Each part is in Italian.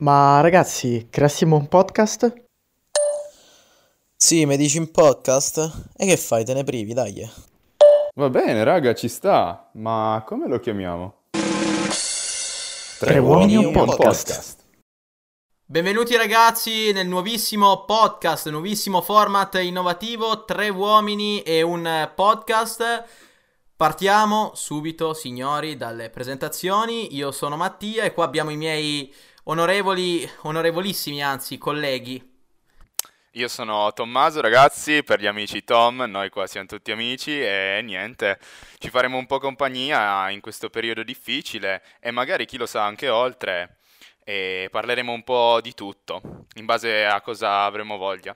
Ma ragazzi, creassimo un podcast? Sì, mi dici un podcast? E che fai? Te ne privi, dai. Va bene, raga, ci sta. Ma come lo chiamiamo? Tre uomini e un podcast. Benvenuti ragazzi nel nuovissimo podcast, nuovissimo format innovativo, tre uomini e un podcast. Partiamo subito, signori, dalle presentazioni. Io sono Mattia e qua abbiamo i miei onorevoli, onorevolissimi anzi, colleghi. Io sono Tommaso, ragazzi, per gli amici Tom, noi qua siamo tutti amici e niente, ci faremo un po' compagnia in questo periodo difficile e magari chi lo sa anche oltre e parleremo un po' di tutto, in base a cosa avremo voglia.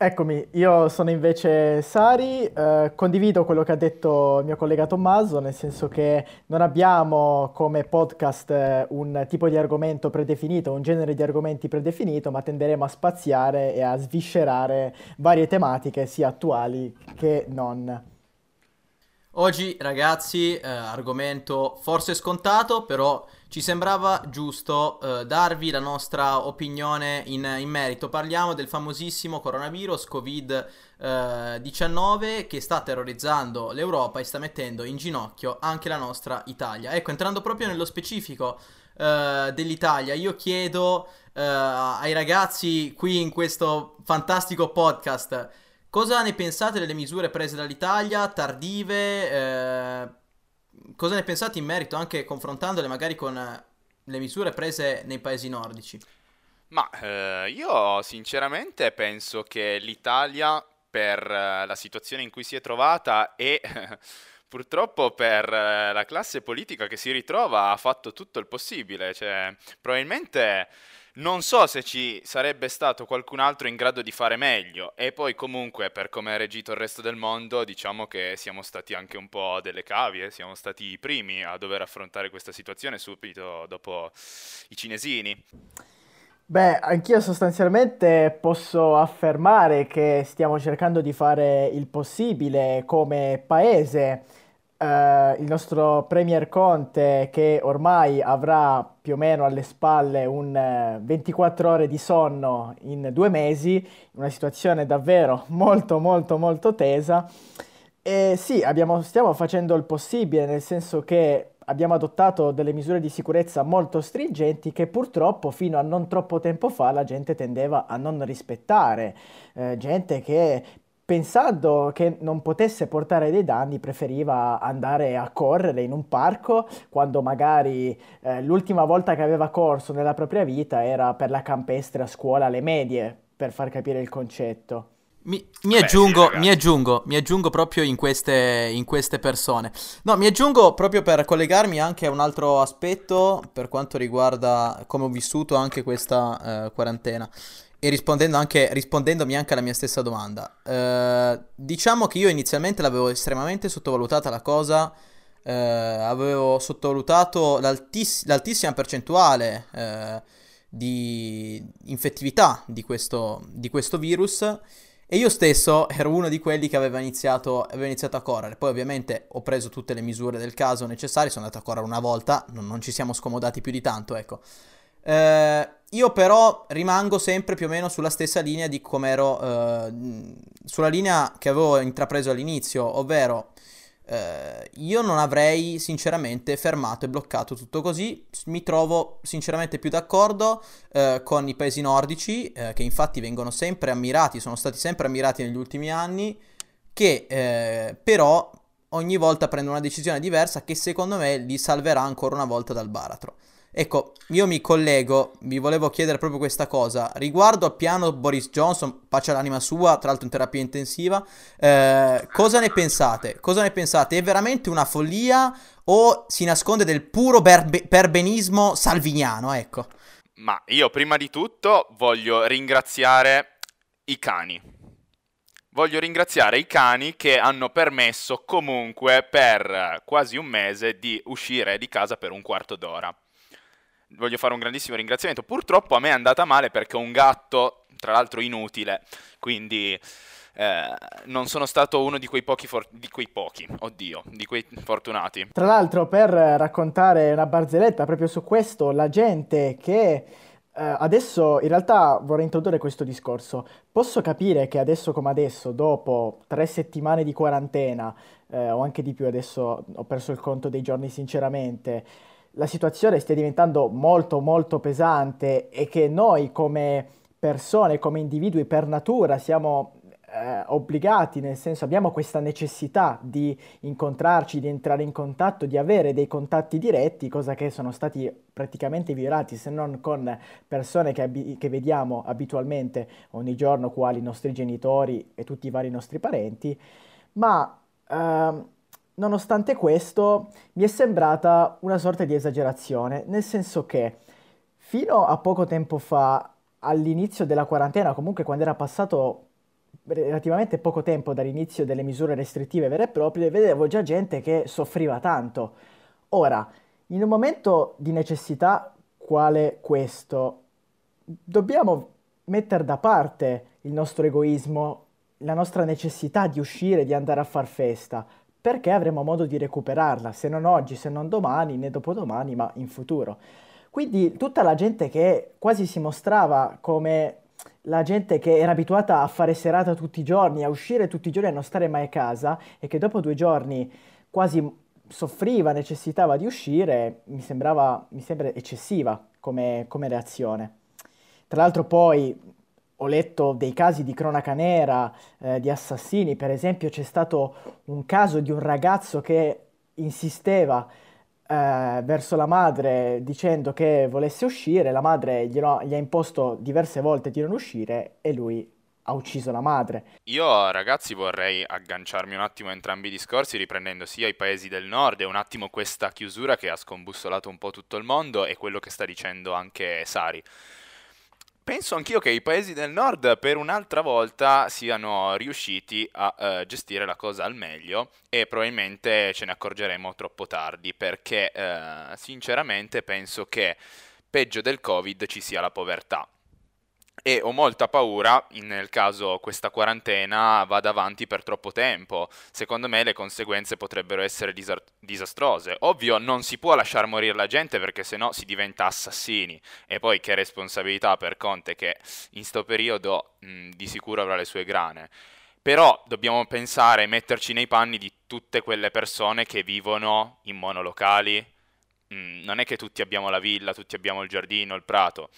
Eccomi, io sono invece Sari, eh, condivido quello che ha detto il mio collega Tommaso, nel senso che non abbiamo come podcast eh, un tipo di argomento predefinito, un genere di argomenti predefinito, ma tenderemo a spaziare e a sviscerare varie tematiche, sia attuali che non. Oggi ragazzi, eh, argomento forse scontato, però ci sembrava giusto eh, darvi la nostra opinione in, in, merito. Parliamo del famosissimo coronavirus Covid-19 eh, che sta terrorizzando l'Europa e sta mettendo in ginocchio anche la nostra Italia. Ecco, entrando proprio nello specifico eh, dell'Italia, io chiedo eh, ai ragazzi qui in questo fantastico podcast cosa ne pensate delle misure prese dall'Italia, tardive? Eh, cosa ne pensate in merito, anche confrontandole magari con eh, le misure prese nei paesi nordici? Ma eh, io sinceramente penso che l'Italia, per eh, la situazione in cui si è trovata e purtroppo per eh, la classe politica che si ritrova, ha fatto tutto il possibile. Cioè, probabilmente non so se ci sarebbe stato qualcun altro in grado di fare meglio e poi comunque per come è reagito il resto del mondo diciamo che siamo stati anche un po' delle cavie, siamo stati i primi a dover affrontare questa situazione subito dopo i cinesini. Beh, anch'io sostanzialmente posso affermare che stiamo cercando di fare il possibile come paese Uh, il nostro Premier Conte che ormai avrà più o meno alle spalle un eh, 24 ore di sonno in due mesi, una situazione davvero molto molto molto tesa. E sì, abbiamo, stiamo facendo il possibile, nel senso che abbiamo adottato delle misure di sicurezza molto stringenti che purtroppo fino a non troppo tempo fa la gente tendeva a non rispettare. Eh, gente che pensando che non potesse portare dei danni, preferiva andare a correre in un parco quando magari eh, l'ultima volta che aveva corso nella propria vita era per la campestre a scuola alle medie, per far capire il concetto. Mi, mi, aggiungo, Beh, mi, aggiungo, mi aggiungo proprio in queste, in queste, persone. No, mi aggiungo proprio per collegarmi anche a un altro aspetto per quanto riguarda come ho vissuto anche questa eh, quarantena e rispondendo anche, rispondendomi anche alla mia stessa domanda, eh, diciamo che io inizialmente l'avevo estremamente sottovalutata la cosa, eh, avevo sottovalutato l'altiss- l'altissima percentuale eh, di infettività di questo, di questo, virus e io stesso ero uno di quelli che aveva iniziato, aveva iniziato, a correre. Poi ovviamente ho preso tutte le misure del caso necessarie, sono andato a correre una volta, non, non ci siamo scomodati più di tanto, ecco. Eh, io però rimango sempre più o meno sulla stessa linea di come ero, eh, sulla linea che avevo intrapreso all'inizio, ovvero eh, io non avrei sinceramente fermato e bloccato tutto così, mi trovo sinceramente più d'accordo eh, con i paesi nordici, eh, che infatti vengono sempre ammirati, sono stati sempre ammirati negli ultimi anni, che eh, però ogni volta prendono una decisione diversa che secondo me li salverà ancora una volta dal baratro. Ecco, io mi collego, vi volevo chiedere proprio questa cosa. Riguardo al piano Boris Johnson, pace all'anima sua, tra l'altro in terapia intensiva, eh, cosa ne pensate? Cosa ne pensate? È veramente una follia o si nasconde del puro berbe- perbenismo salviniano? Ecco. Ma io prima di tutto voglio ringraziare i cani. Voglio ringraziare i cani che hanno permesso comunque per quasi un mese di uscire di casa per un quarto d'ora voglio fare un grandissimo ringraziamento. Purtroppo a me è andata male perché ho un gatto, tra l'altro inutile, quindi eh, non sono stato uno di quei pochi, for- di quei pochi, oddio, di quei fortunati. Tra l'altro, per raccontare una barzelletta proprio su questo, la gente che eh, adesso in realtà vorrei introdurre questo discorso. Posso capire che adesso come adesso, dopo tre settimane di quarantena, eh, o anche di più, adesso ho perso il conto dei giorni sinceramente, la situazione stia diventando molto molto pesante e che noi come persone, come individui per natura siamo eh, obbligati, nel senso abbiamo questa necessità di incontrarci, di entrare in contatto, di avere dei contatti diretti, cosa che sono stati praticamente violati, se non con persone che, ab- che vediamo abitualmente ogni giorno, quali i nostri genitori e tutti i vari nostri parenti, ma eh, nonostante questo mi è sembrata una sorta di esagerazione, nel senso che fino a poco tempo fa, all'inizio della quarantena, comunque quando era passato relativamente poco tempo dall'inizio delle misure restrittive vere e proprie, vedevo già gente che soffriva tanto. Ora, in un momento di necessità quale questo, dobbiamo mettere da parte il nostro egoismo, la nostra necessità di uscire, di andare a far festa, perché avremo modo di recuperarla, se non oggi, se non domani, né dopodomani, ma in futuro. Quindi tutta la gente che quasi si mostrava come la gente che era abituata a fare serata tutti i giorni, a uscire tutti i giorni, a non stare mai a casa e che dopo due giorni quasi soffriva, necessitava di uscire, mi sembrava, mi sembra eccessiva come, come reazione. Tra l'altro poi ho letto dei casi di cronaca nera, eh, di assassini, per esempio c'è stato un caso di un ragazzo che insisteva eh, verso la madre dicendo che volesse uscire, la madre glielo, gli ha imposto diverse volte di non uscire e lui ha ucciso la madre. Io ragazzi vorrei agganciarmi un attimo a entrambi i discorsi riprendendo sia i paesi del nord e un attimo questa chiusura che ha scombussolato un po' tutto il mondo e quello che sta dicendo anche Sari. Penso anch'io che i paesi del nord per un'altra volta siano riusciti a uh, gestire la cosa al meglio e probabilmente ce ne accorgeremo troppo tardi perché uh, sinceramente penso che peggio del covid ci sia la povertà e ho molta paura nel caso questa quarantena vada avanti per troppo tempo. Secondo me le conseguenze potrebbero essere disar- disastrose. Ovvio non si può lasciare morire la gente perché sennò si diventa assassini e poi che responsabilità per Conte che in sto periodo mh, di sicuro avrà le sue grane. Però dobbiamo pensare e metterci nei panni di tutte quelle persone che vivono in monolocali. Mh, non è che tutti abbiamo la villa, tutti abbiamo il giardino, il prato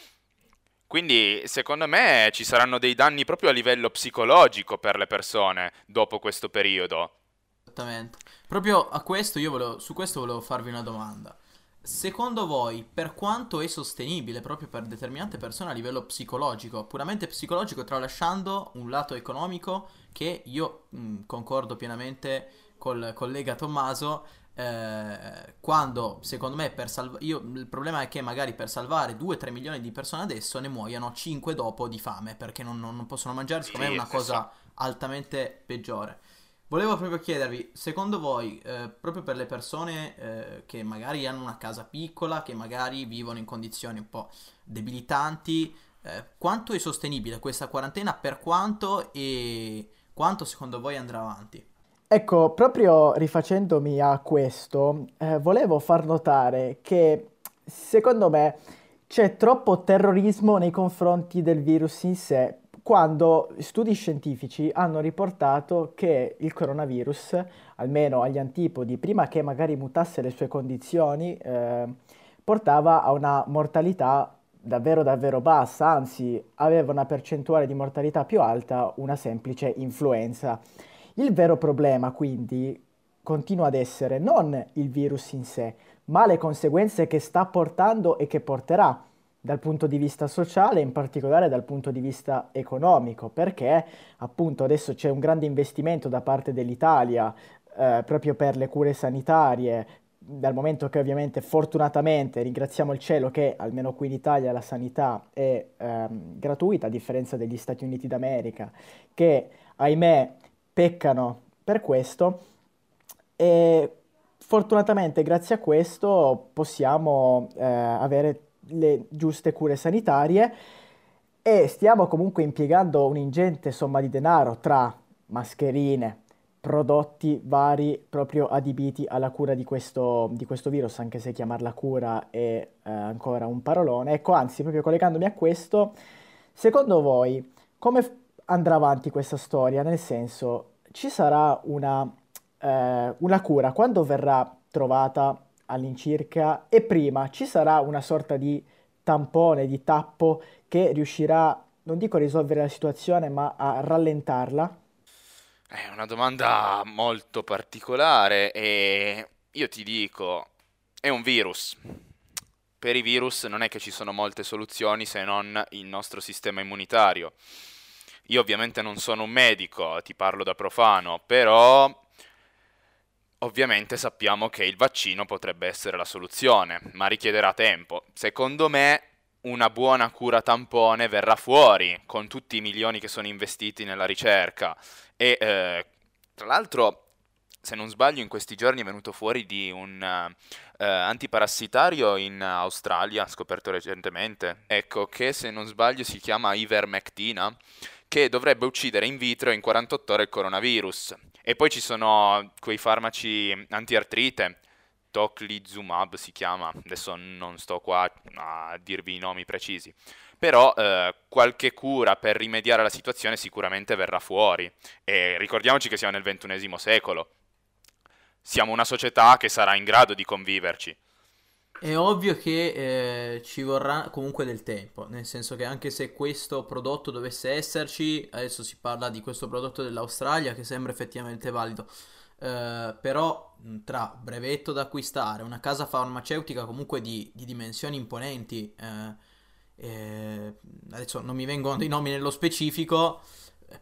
quindi secondo me ci saranno dei danni proprio a livello psicologico per le persone dopo questo periodo. Esattamente. Proprio a questo io volevo, su questo volevo farvi una domanda. Secondo voi, per quanto è sostenibile proprio per determinate persone a livello psicologico, puramente psicologico, tralasciando un lato economico che io mh, concordo pienamente col collega Tommaso, eh, quando secondo me per salvare il problema è che magari per salvare 2-3 milioni di persone adesso ne muoiano 5 dopo di fame perché non, non possono mangiare secondo me è una cosa altamente peggiore. Volevo proprio chiedervi secondo voi eh, proprio per le persone eh, che magari hanno una casa piccola che magari vivono in condizioni un po' debilitanti eh, quanto è sostenibile questa quarantena per quanto e quanto secondo voi andrà avanti Ecco, proprio rifacendomi a questo, eh, volevo far notare che secondo me c'è troppo terrorismo nei confronti del virus in sé, quando studi scientifici hanno riportato che il coronavirus, almeno agli antipodi, prima che magari mutasse le sue condizioni, eh, portava a una mortalità davvero davvero bassa, anzi aveva una percentuale di mortalità più alta una semplice influenza. Il vero problema quindi continua ad essere non il virus in sé, ma le conseguenze che sta portando e che porterà dal punto di vista sociale, in particolare dal punto di vista economico, perché appunto adesso c'è un grande investimento da parte dell'Italia eh, proprio per le cure sanitarie, dal momento che ovviamente fortunatamente ringraziamo il cielo che almeno qui in Italia la sanità è ehm, gratuita, a differenza degli Stati Uniti d'America, che ahimè peccano per questo e fortunatamente grazie a questo possiamo eh, avere le giuste cure sanitarie e stiamo comunque impiegando un'ingente somma di denaro tra mascherine, prodotti vari proprio adibiti alla cura di questo, di questo virus, anche se chiamarla cura è eh, ancora un parolone. Ecco, anzi, proprio collegandomi a questo, secondo voi come andrà avanti questa storia? Nel senso, ci sarà una, eh, una cura quando verrà trovata all'incirca e prima ci sarà una sorta di tampone, di tappo che riuscirà, non dico a risolvere la situazione, ma a rallentarla? È una domanda molto particolare e io ti dico, è un virus. Per i virus non è che ci sono molte soluzioni se non il nostro sistema immunitario. Io ovviamente non sono un medico, ti parlo da profano, però ovviamente sappiamo che il vaccino potrebbe essere la soluzione, ma richiederà tempo. Secondo me una buona cura tampone verrà fuori con tutti i milioni che sono investiti nella ricerca. E eh, tra l'altro se non sbaglio in questi giorni è venuto fuori di un uh, antiparassitario in Australia, scoperto recentemente, ecco che se non sbaglio si chiama ivermectina, che dovrebbe uccidere in vitro in 48 ore il coronavirus. E poi ci sono quei farmaci antiartrite, Toclizumab si chiama, adesso non sto qua a dirvi i nomi precisi, però eh, qualche cura per rimediare alla situazione sicuramente verrà fuori e ricordiamoci che siamo nel ventunesimo secolo, siamo una società che sarà in grado di conviverci. È ovvio che eh, ci vorrà comunque del tempo, nel senso che anche se questo prodotto dovesse esserci, adesso si parla di questo prodotto dell'Australia che sembra effettivamente valido, eh, però tra brevetto da acquistare, una casa farmaceutica comunque di, di dimensioni imponenti, eh, eh, adesso non mi vengono i nomi nello specifico,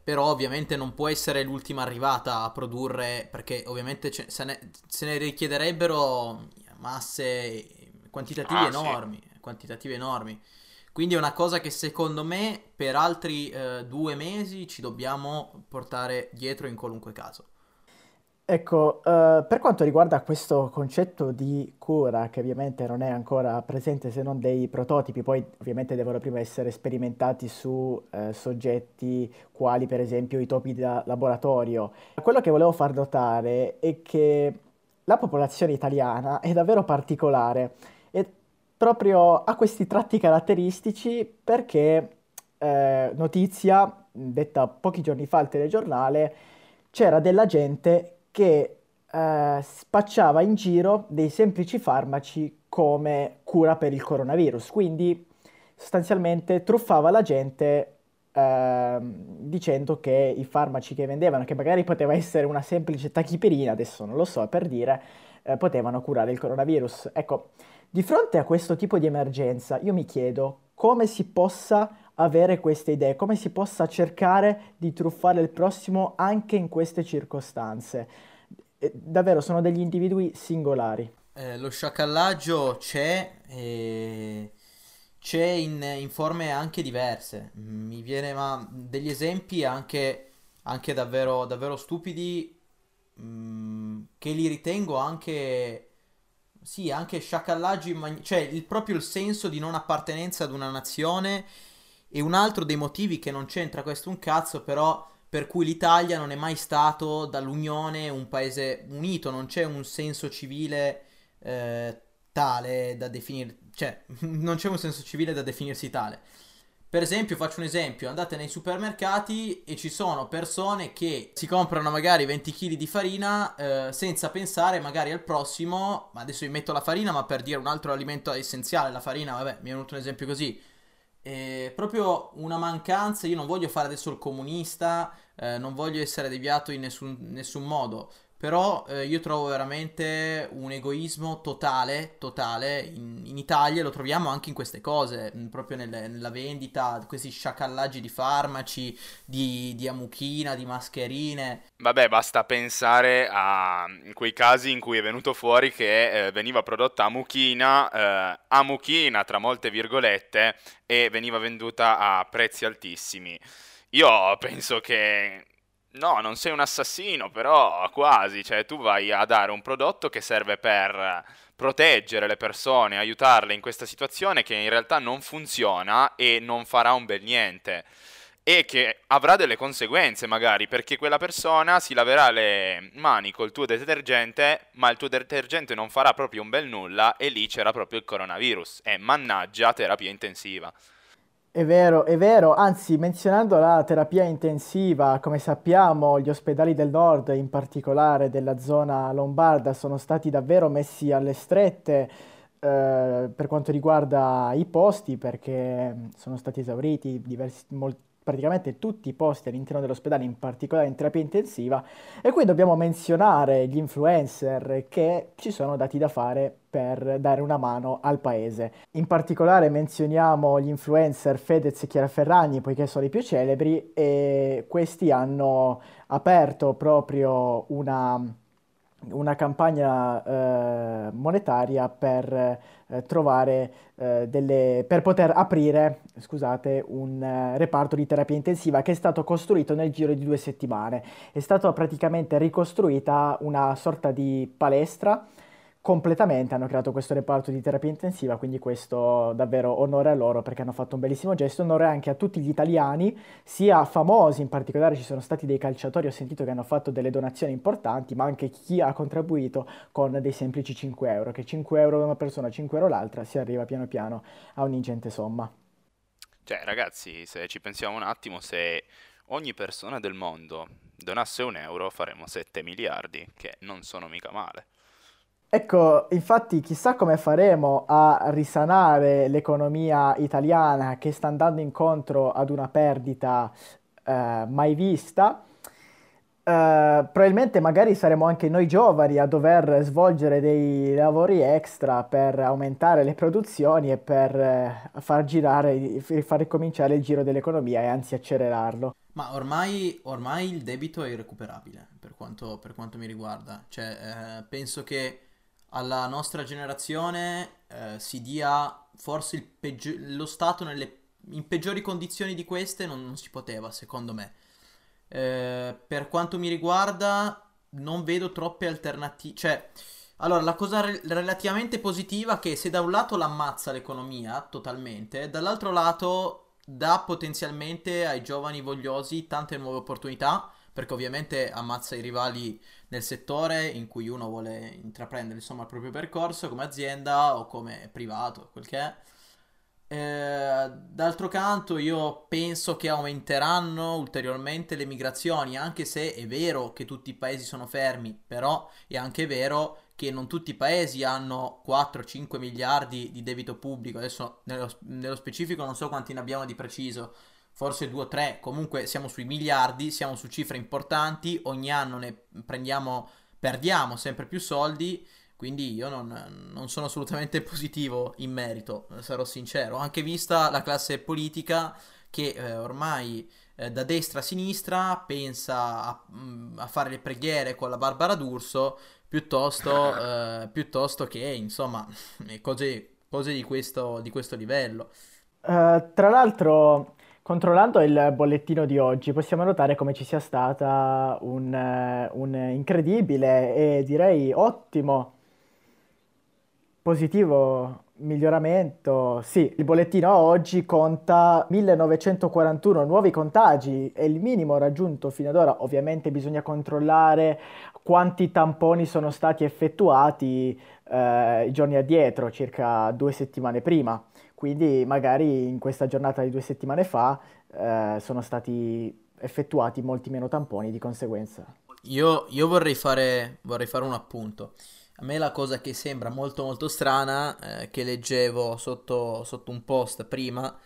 però ovviamente non può essere l'ultima arrivata a produrre, perché ovviamente se ne, se, ne, richiederebbero masse quantitative ah, enormi, sì. quantitative enormi. Quindi è una cosa che secondo me per altri eh, due mesi ci dobbiamo portare dietro in qualunque caso. Ecco, eh, per quanto riguarda questo concetto di cura, che ovviamente non è ancora presente se non dei prototipi, poi ovviamente devono prima essere sperimentati su eh, soggetti quali per esempio i topi da laboratorio, quello che volevo far notare è che la popolazione italiana è davvero particolare proprio ha questi tratti caratteristici perché, eh, notizia detta pochi giorni fa al telegiornale, c'era della gente che eh, spacciava in giro dei semplici farmaci come cura per il coronavirus, quindi sostanzialmente truffava la gente eh, dicendo che i farmaci che vendevano, che magari poteva essere una semplice tachipirina, adesso non lo so per dire, eh, potevano curare il coronavirus. Ecco, di fronte a questo tipo di emergenza io mi chiedo come si possa avere queste idee, come si possa cercare di truffare il prossimo anche in queste circostanze. Davvero sono degli individui singolari. Eh, lo sciacallaggio c'è, e c'è in, in, forme anche diverse. Mi viene ma degli esempi anche, anche davvero, davvero stupidi mh, mm, che li ritengo anche sì, anche sciacallaggi, man- cioè il, proprio il senso di non appartenenza ad una nazione e un altro dei motivi che non c'entra questo un cazzo, però per cui l'Italia non è mai stato dall'Unione un paese unito, non c'è un senso civile eh, tale da definire, cioè non c'è un senso civile da definirsi tale. Per esempio, faccio un esempio, andate nei supermercati e ci sono persone che si comprano magari 20 kg di farina eh, senza pensare magari al prossimo, ma adesso vi metto la farina, ma per dire un altro alimento essenziale, la farina, vabbè, mi è venuto un esempio così, è proprio una mancanza, io non voglio fare adesso il comunista, eh, non voglio essere deviato in nessun, nessun modo, però eh, io trovo veramente un egoismo totale, totale, in, in, Italia lo troviamo anche in queste cose, mh, proprio nelle, nella vendita, questi sciacallaggi di farmaci, di, di amuchina, di mascherine. Vabbè, basta pensare a quei casi in cui è venuto fuori che eh, veniva prodotta amuchina, eh, amuchina tra molte virgolette, e veniva venduta a prezzi altissimi. Io penso che No, non sei un assassino, però quasi, cioè tu vai a dare un prodotto che serve per proteggere le persone, aiutarle in questa situazione che in realtà non funziona e non farà un bel niente. e che avrà delle conseguenze magari perché quella persona si laverà le mani col tuo detergente ma il tuo detergente non farà proprio un bel nulla e lì c'era proprio il coronavirus e mannaggia terapia intensiva. È vero, è vero, anzi menzionando la terapia intensiva, come sappiamo gli ospedali del nord, in particolare della zona lombarda, sono stati davvero messi alle strette eh, per quanto riguarda i posti perché sono stati esauriti diversi, molti praticamente tutti i posti all'interno dell'ospedale, in particolare in terapia intensiva, e qui dobbiamo menzionare gli influencer che ci sono dati da fare per dare una mano al paese. In particolare menzioniamo gli influencer Fedez e Chiara Ferragni, poiché sono i più celebri, e questi hanno aperto proprio una una campagna eh, monetaria per eh, trovare eh, delle per poter aprire, scusate, un eh, reparto di terapia intensiva che è stato costruito nel giro di due settimane. È stata praticamente ricostruita una sorta di palestra completamente hanno creato questo reparto di terapia intensiva, quindi questo davvero onore a loro perché hanno fatto un bellissimo gesto, onore anche a tutti gli italiani, sia famosi, in particolare ci sono stati dei calciatori, ho sentito che hanno fatto delle donazioni importanti, ma anche chi ha contribuito con dei semplici 5 euro, che 5 euro una persona, 5 euro l'altra, si arriva piano piano a un'ingente somma. Cioè ragazzi, se ci pensiamo un attimo, se ogni persona del mondo donasse un euro faremo 7 miliardi, che non sono mica male. Ecco, infatti chissà come faremo a risanare l'economia italiana che sta andando incontro ad una perdita eh, mai vista. Eh, probabilmente magari saremo anche noi giovani a dover svolgere dei lavori extra per aumentare le produzioni e per eh, far girare, far ricominciare il giro dell'economia e anzi accelerarlo. Ma ormai, ormai il debito è irrecuperabile per quanto, per quanto mi riguarda. Cioè, eh, penso che alla nostra generazione eh, si dia forse peggio- lo Stato nelle, in peggiori condizioni di queste non, non si poteva, secondo me. Eh, per quanto mi riguarda, non vedo troppe alternative. Cioè, allora, la cosa re- relativamente positiva è che se da un lato l'ammazza l'economia totalmente, dall'altro lato dà potenzialmente ai giovani vogliosi tante nuove opportunità perché ovviamente ammazza i rivali nel settore in cui uno vuole intraprendere insomma, il proprio percorso come azienda o come privato, quel che è. Eh, d'altro canto io penso che aumenteranno ulteriormente le migrazioni, anche se è vero che tutti i paesi sono fermi, però è anche vero che non tutti i paesi hanno 4-5 miliardi di debito pubblico, adesso nello, nello specifico non so quanti ne abbiamo di preciso, forse due o tre, comunque siamo sui miliardi, siamo su cifre importanti, ogni anno ne prendiamo, perdiamo sempre più soldi, quindi io non, non sono assolutamente positivo in merito, sarò sincero, anche vista la classe politica che eh, ormai eh, da destra a sinistra pensa a, mm, a, fare le preghiere con la Barbara D'Urso piuttosto, eh, piuttosto che insomma cose, cose di, questo, di questo livello. Uh, tra l'altro Controllando il bollettino di oggi possiamo notare come ci sia stata un, un incredibile e direi ottimo, positivo miglioramento. Sì, il bollettino oggi conta 1941 nuovi contagi e il minimo raggiunto fino ad ora. Ovviamente bisogna controllare quanti tamponi sono stati effettuati eh, i giorni addietro, circa due settimane prima. Quindi magari in questa giornata di due settimane fa eh, sono stati effettuati molti meno tamponi di conseguenza. Io, io vorrei, fare, vorrei, fare, un appunto. A me la cosa che sembra molto molto strana, eh, che leggevo sotto, sotto, un post prima,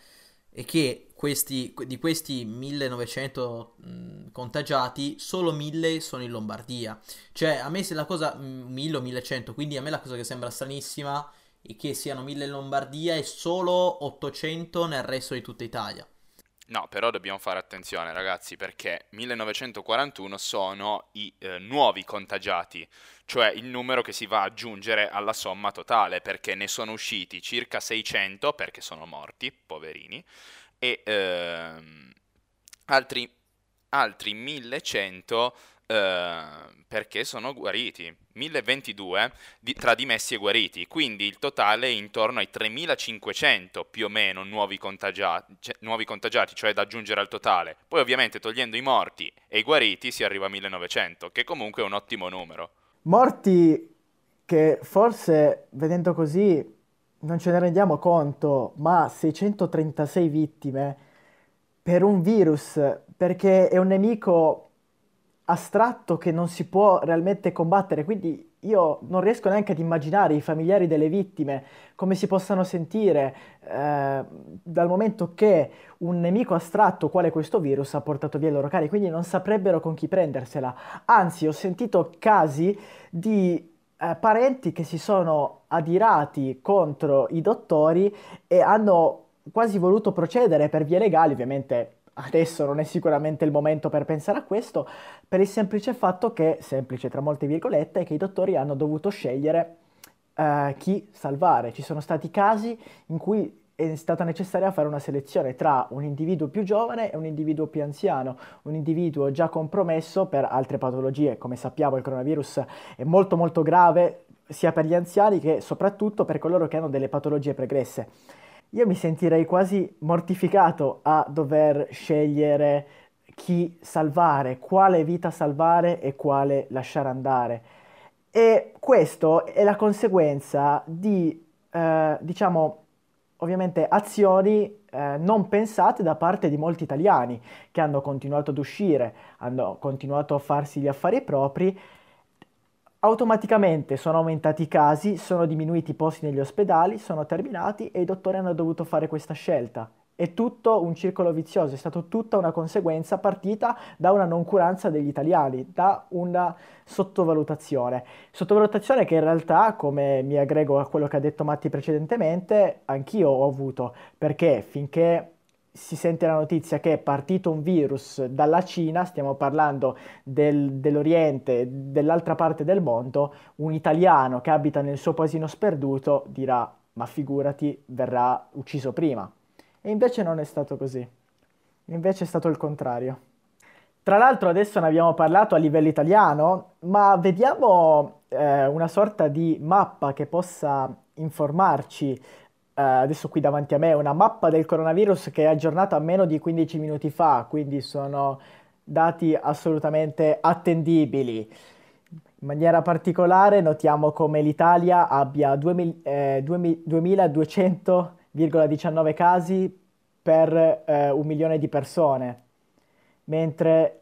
è che questi, di questi 1900 mh, contagiati, solo 1000 sono in Lombardia. Cioè, a me se la cosa, 1000 o 1100, quindi a me la cosa che sembra stranissima che siano 1000 in Lombardia e solo 800 nel resto di tutta Italia. No, però dobbiamo fare attenzione ragazzi perché 1941 sono i eh, nuovi contagiati, cioè il numero che si va ad aggiungere alla somma totale perché ne sono usciti circa 600 perché sono morti, poverini, e ehm, altri, altri 1100 eh, perché sono guariti. 1022 di, tra dimessi e guariti, quindi il totale è intorno ai 3500 più o meno nuovi contagiati, cioè, nuovi contagiati, cioè da aggiungere al totale. Poi ovviamente togliendo i morti e i guariti si arriva a 1900, che comunque è un ottimo numero. Morti che forse vedendo così non ce ne rendiamo conto, ma 636 vittime per un virus, perché è un nemico astratto che non si può realmente combattere, quindi io non riesco neanche ad immaginare i familiari delle vittime come si possano sentire eh, dal momento che un nemico astratto quale questo virus ha portato via i loro cari, quindi non saprebbero con chi prendersela. Anzi, ho sentito casi di eh, parenti che si sono adirati contro i dottori e hanno quasi voluto procedere per vie legali, ovviamente adesso non è sicuramente il momento per pensare a questo, per il semplice fatto che, semplice tra molte virgolette, che i dottori hanno dovuto scegliere eh, chi salvare. Ci sono stati casi in cui è stata necessaria fare una selezione tra un individuo più giovane e un individuo più anziano, un individuo già compromesso per altre patologie. Come sappiamo il coronavirus è molto molto grave sia per gli anziani che soprattutto per coloro che hanno delle patologie pregresse. Io mi sentirei quasi mortificato a dover scegliere chi salvare, quale vita salvare e quale lasciare andare. E questo è la conseguenza di, eh, diciamo, ovviamente azioni eh, non pensate da parte di molti italiani che hanno continuato ad uscire, hanno continuato a farsi gli affari propri, automaticamente sono aumentati i casi, sono diminuiti i posti negli ospedali, sono terminati e i dottori hanno dovuto fare questa scelta. È tutto un circolo vizioso, è stata tutta una conseguenza partita da una noncuranza degli italiani, da una sottovalutazione. Sottovalutazione che in realtà, come mi aggrego a quello che ha detto Matti precedentemente, anch'io ho avuto, perché finché si sente la notizia che è partito un virus dalla Cina, stiamo parlando del, dell'Oriente, dell'altra parte del mondo, un italiano che abita nel suo paesino sperduto dirà ma figurati verrà ucciso prima. E invece non è stato così. Invece è stato il contrario. Tra l'altro adesso ne abbiamo parlato a livello italiano, ma vediamo eh, una sorta di mappa che possa informarci, adesso qui davanti a me, una mappa del coronavirus che è aggiornata a meno di 15 minuti fa, quindi sono dati assolutamente attendibili. In maniera particolare notiamo come l'Italia abbia 2, eh, 2200 1,19 casi per eh, un milione di persone, mentre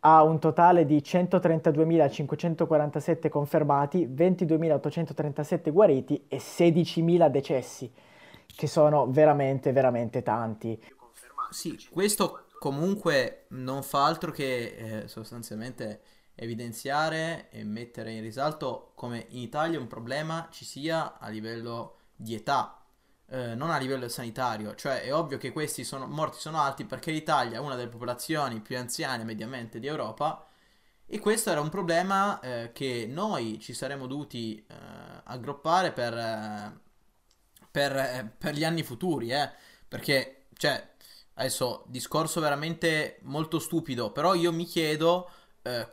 ha un totale di 132.547 confermati, 22.837 guariti e 16.000 decessi, che sono veramente, veramente tanti. Sì, questo comunque non fa altro che eh, sostanzialmente evidenziare e mettere in risalto come in Italia un problema ci sia a livello di età eh, non a livello sanitario, cioè è ovvio che questi sono, morti sono alti perché l'Italia è una delle popolazioni più anziane mediamente di Europa e questo era un problema eh, che noi ci saremmo dovuti eh, aggruppare per, eh, per, eh, per, gli anni futuri, eh, perché, cioè, adesso discorso veramente molto stupido, però io mi chiedo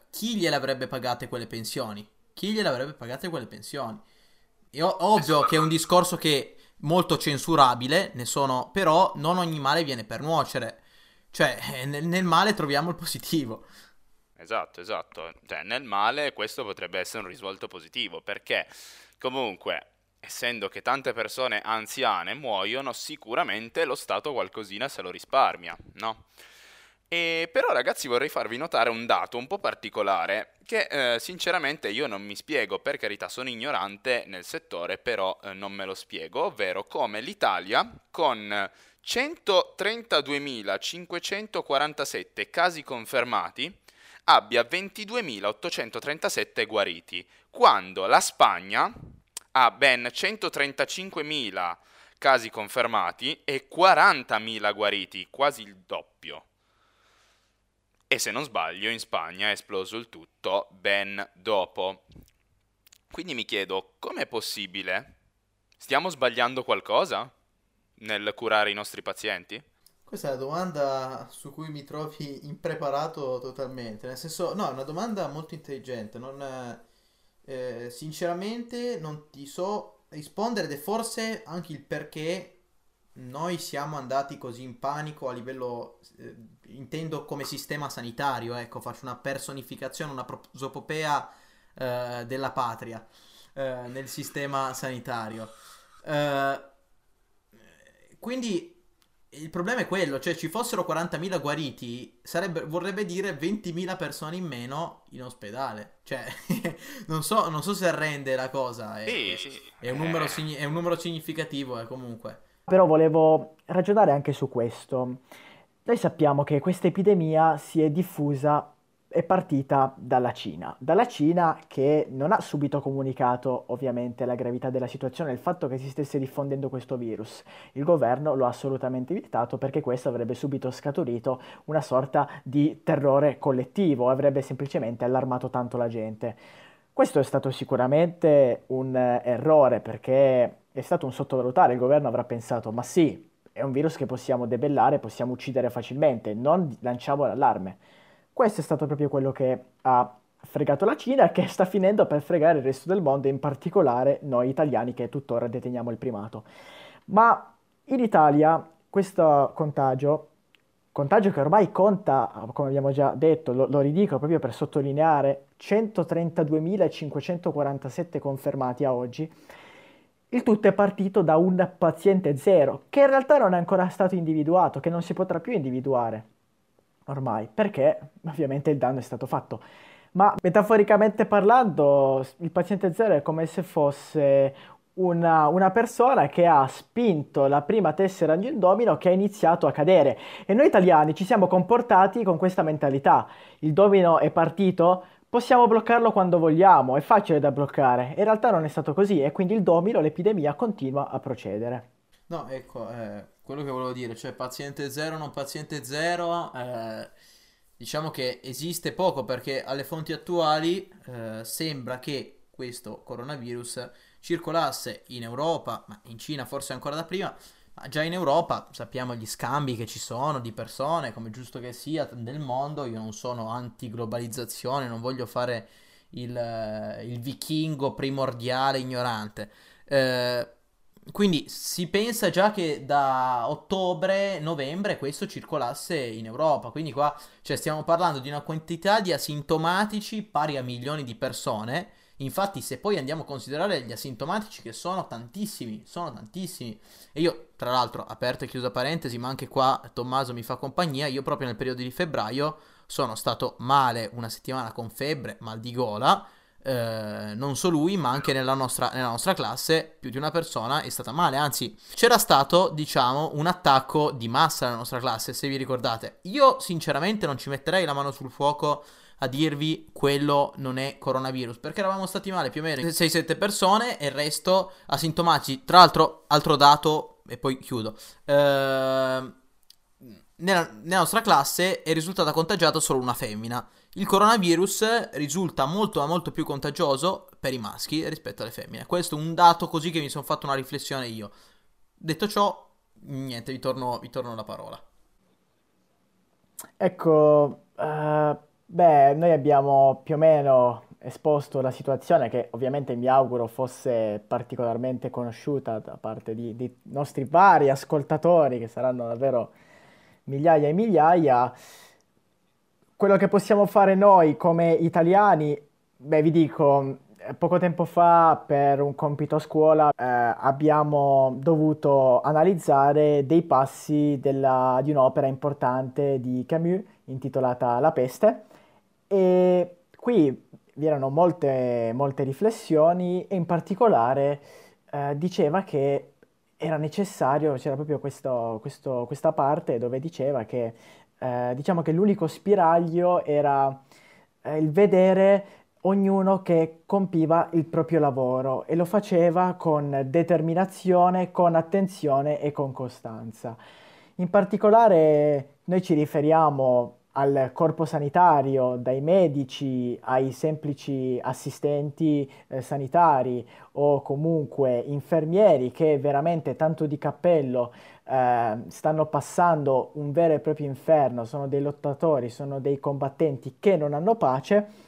chi gliele avrebbe pagate quelle pensioni? Chi gliele pagate quelle pensioni? È ovvio che è un discorso che molto censurabile, ne sono, però non ogni male viene per nuocere. Cioè, eh, nel, nel male troviamo il positivo. Esatto, esatto. Cioè, nel male questo potrebbe essere un risvolto positivo, perché comunque, essendo che tante persone anziane muoiono, sicuramente lo Stato qualcosina se lo risparmia, no? E però ragazzi vorrei farvi notare un dato un po' particolare che eh, sinceramente io non mi spiego, per carità sono ignorante nel settore, però eh, non me lo spiego, ovvero come l'Italia con 132.547 casi confermati abbia 22.837 guariti, quando la Spagna ha ben 135.000 casi confermati e 40.000 guariti, quasi il doppio. E se non sbaglio, in Spagna è esploso il tutto ben dopo. Quindi mi chiedo, com'è possibile? Stiamo sbagliando qualcosa nel curare i nostri pazienti? Questa è una domanda su cui mi trovi impreparato totalmente, nel senso, no, è una domanda molto intelligente, non, eh, sinceramente non ti so rispondere ed è forse anche il perché noi siamo andati così in panico a livello, eh, intendo come sistema sanitario, ecco, faccio una personificazione, una prosopopea eh, della patria eh, nel sistema sanitario. Eh, quindi il problema è quello, cioè ci fossero 40.000 guariti, sarebbe, vorrebbe dire 20.000 persone in meno in ospedale. Cioè, non so, non so se rende la cosa. È, Sì, sì. è un, numero, Eh. è un numero significativo, eh, comunque. Però volevo ragionare anche su questo. Noi sappiamo che questa epidemia si è diffusa, è partita dalla Cina. Dalla Cina che non ha subito comunicato ovviamente la gravità della situazione, il fatto che si stesse diffondendo questo virus. Il governo lo ha assolutamente evitato perché questo avrebbe subito scaturito una sorta di terrore collettivo, avrebbe semplicemente allarmato tanto la gente. Questo è stato sicuramente un errore perché è stato un sottovalutare. Il governo avrà pensato, ma sì, è un virus che possiamo debellare, possiamo uccidere facilmente, non lanciamo l'allarme. Questo è stato proprio quello che ha fregato la Cina che sta finendo per fregare il resto del mondo, in particolare noi italiani che tuttora deteniamo il primato. Ma in Italia questo contagio, contagio che ormai conta, come abbiamo già detto, lo, lo ridico proprio per sottolineare, 132.547 confermati a oggi, il tutto è partito da un paziente zero, che in realtà non è ancora stato individuato, che non si potrà più individuare ormai, perché ovviamente il danno è stato fatto. Ma metaforicamente parlando, il paziente zero è come se fosse una, una persona che ha spinto la prima tessera di un domino che ha iniziato a cadere. E noi italiani ci siamo comportati con questa mentalità. Il domino è partito, possiamo bloccarlo quando vogliamo, è facile da bloccare. In realtà non è stato così e quindi il domino, l'epidemia continua a procedere. No, ecco, eh, quello che volevo dire, cioè paziente zero, non paziente zero, eh, diciamo che esiste poco perché alle fonti attuali eh, sembra che questo coronavirus circolasse in Europa, ma in Cina forse ancora da prima, ma già in Europa sappiamo gli scambi che ci sono di persone, come giusto che sia, nel mondo, io non sono anti-globalizzazione, non voglio fare il, il vichingo primordiale ignorante. Eh, quindi si pensa già che da ottobre, novembre questo circolasse in Europa. Quindi qua cioè, stiamo parlando di una quantità di asintomatici pari a milioni di persone. Infatti, se poi andiamo a considerare gli asintomatici, che sono tantissimi, sono tantissimi. E io, tra l'altro, aperto e chiusa parentesi, ma anche qua Tommaso mi fa compagnia. Io, proprio nel periodo di febbraio, sono stato male una settimana con febbre, mal di gola. Eh, non solo lui, ma anche nella nostra, nella nostra classe, più di una persona è stata male. Anzi, c'era stato, diciamo, un attacco di massa nella nostra classe, se vi ricordate. Io, sinceramente, non ci metterei la mano sul fuoco a dirvi quello non è coronavirus, perché eravamo stati male più o meno 6-7 persone e il resto asintomatici. Tra l'altro, altro dato, e poi chiudo. Eh, nella, nella nostra classe è risultata contagiata solo una femmina. Il coronavirus risulta molto, molto più contagioso per i maschi rispetto alle femmine. Questo è un dato così che mi sono fatto una riflessione io. Detto ciò, niente, vi torno, vi torno la parola. Ecco, eh, beh, noi abbiamo più o meno esposto la situazione che ovviamente mi auguro fosse particolarmente conosciuta da parte di, di nostri vari ascoltatori, che saranno davvero migliaia e migliaia. Quello che possiamo fare noi come italiani, beh, vi dico, poco tempo fa per un compito a scuola eh, abbiamo dovuto analizzare dei passi della- di un'opera importante di Camus intitolata La peste. E qui vi erano molte, molte riflessioni e in particolare eh, diceva che era necessario, c'era proprio questo- questo- questa parte dove diceva che eh, diciamo che l'unico spiraglio era eh, il vedere ognuno che compiva il proprio lavoro e lo faceva con determinazione, con attenzione e con costanza. In particolare noi ci riferiamo al corpo sanitario, dai medici ai semplici assistenti eh, sanitari o comunque infermieri che veramente tanto di cappello eh, stanno passando un vero e proprio inferno, sono dei lottatori, sono dei combattenti che non hanno pace.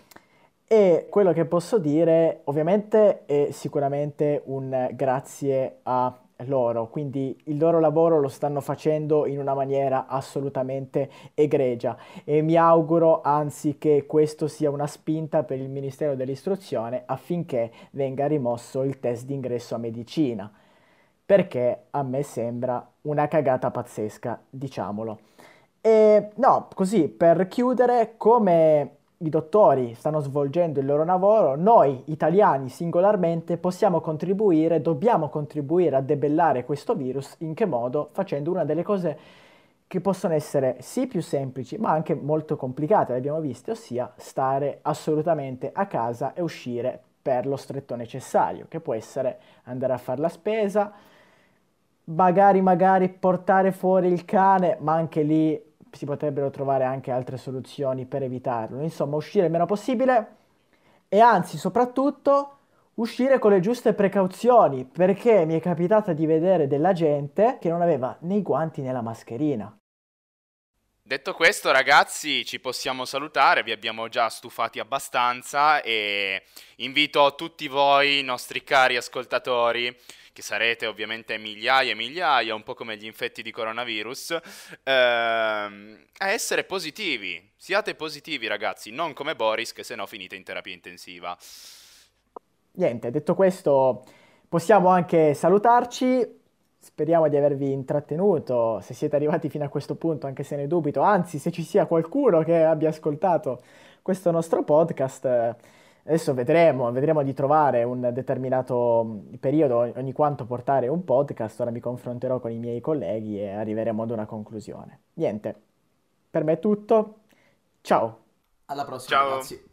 E quello che posso dire ovviamente è sicuramente un grazie a loro, quindi il loro lavoro lo stanno facendo in una maniera assolutamente egregia. E mi auguro anzi che questo sia una spinta per il Ministero dell'Istruzione affinché venga rimosso il test d'ingresso a medicina, perché a me sembra una cagata pazzesca, diciamolo. E no, così per chiudere, come i dottori stanno svolgendo il loro lavoro, noi italiani singolarmente possiamo contribuire, dobbiamo contribuire a debellare questo virus, in che modo? Facendo una delle cose che possono essere sì più semplici, ma anche molto complicate, le abbiamo viste, ossia stare assolutamente a casa e uscire per lo stretto necessario, che può essere andare a fare la spesa, magari magari portare fuori il cane, ma anche lì si potrebbero trovare anche altre soluzioni per evitarlo. Insomma, uscire il meno possibile e anzi, soprattutto, uscire con le giuste precauzioni, perché mi è capitato di vedere della gente che non aveva né i guanti né la mascherina. Detto questo, ragazzi, ci possiamo salutare, vi abbiamo già stufati abbastanza e invito tutti voi, nostri cari ascoltatori, che sarete ovviamente migliaia e migliaia, un po' come gli infetti di coronavirus, ehm, a essere positivi. Siate positivi, ragazzi, non come Boris, che se no finite in terapia intensiva. Niente, detto questo, possiamo anche salutarci. Speriamo di avervi intrattenuto, se siete arrivati fino a questo punto, anche se ne dubito, anzi se ci sia qualcuno che abbia ascoltato questo nostro podcast, Adesso vedremo, vedremo di trovare un determinato mm, periodo, ogni quanto portare un podcast, ora mi confronterò con i miei colleghi e arriveremo ad una conclusione. Niente, per me è tutto, ciao! Alla prossima Ciao. ragazzi!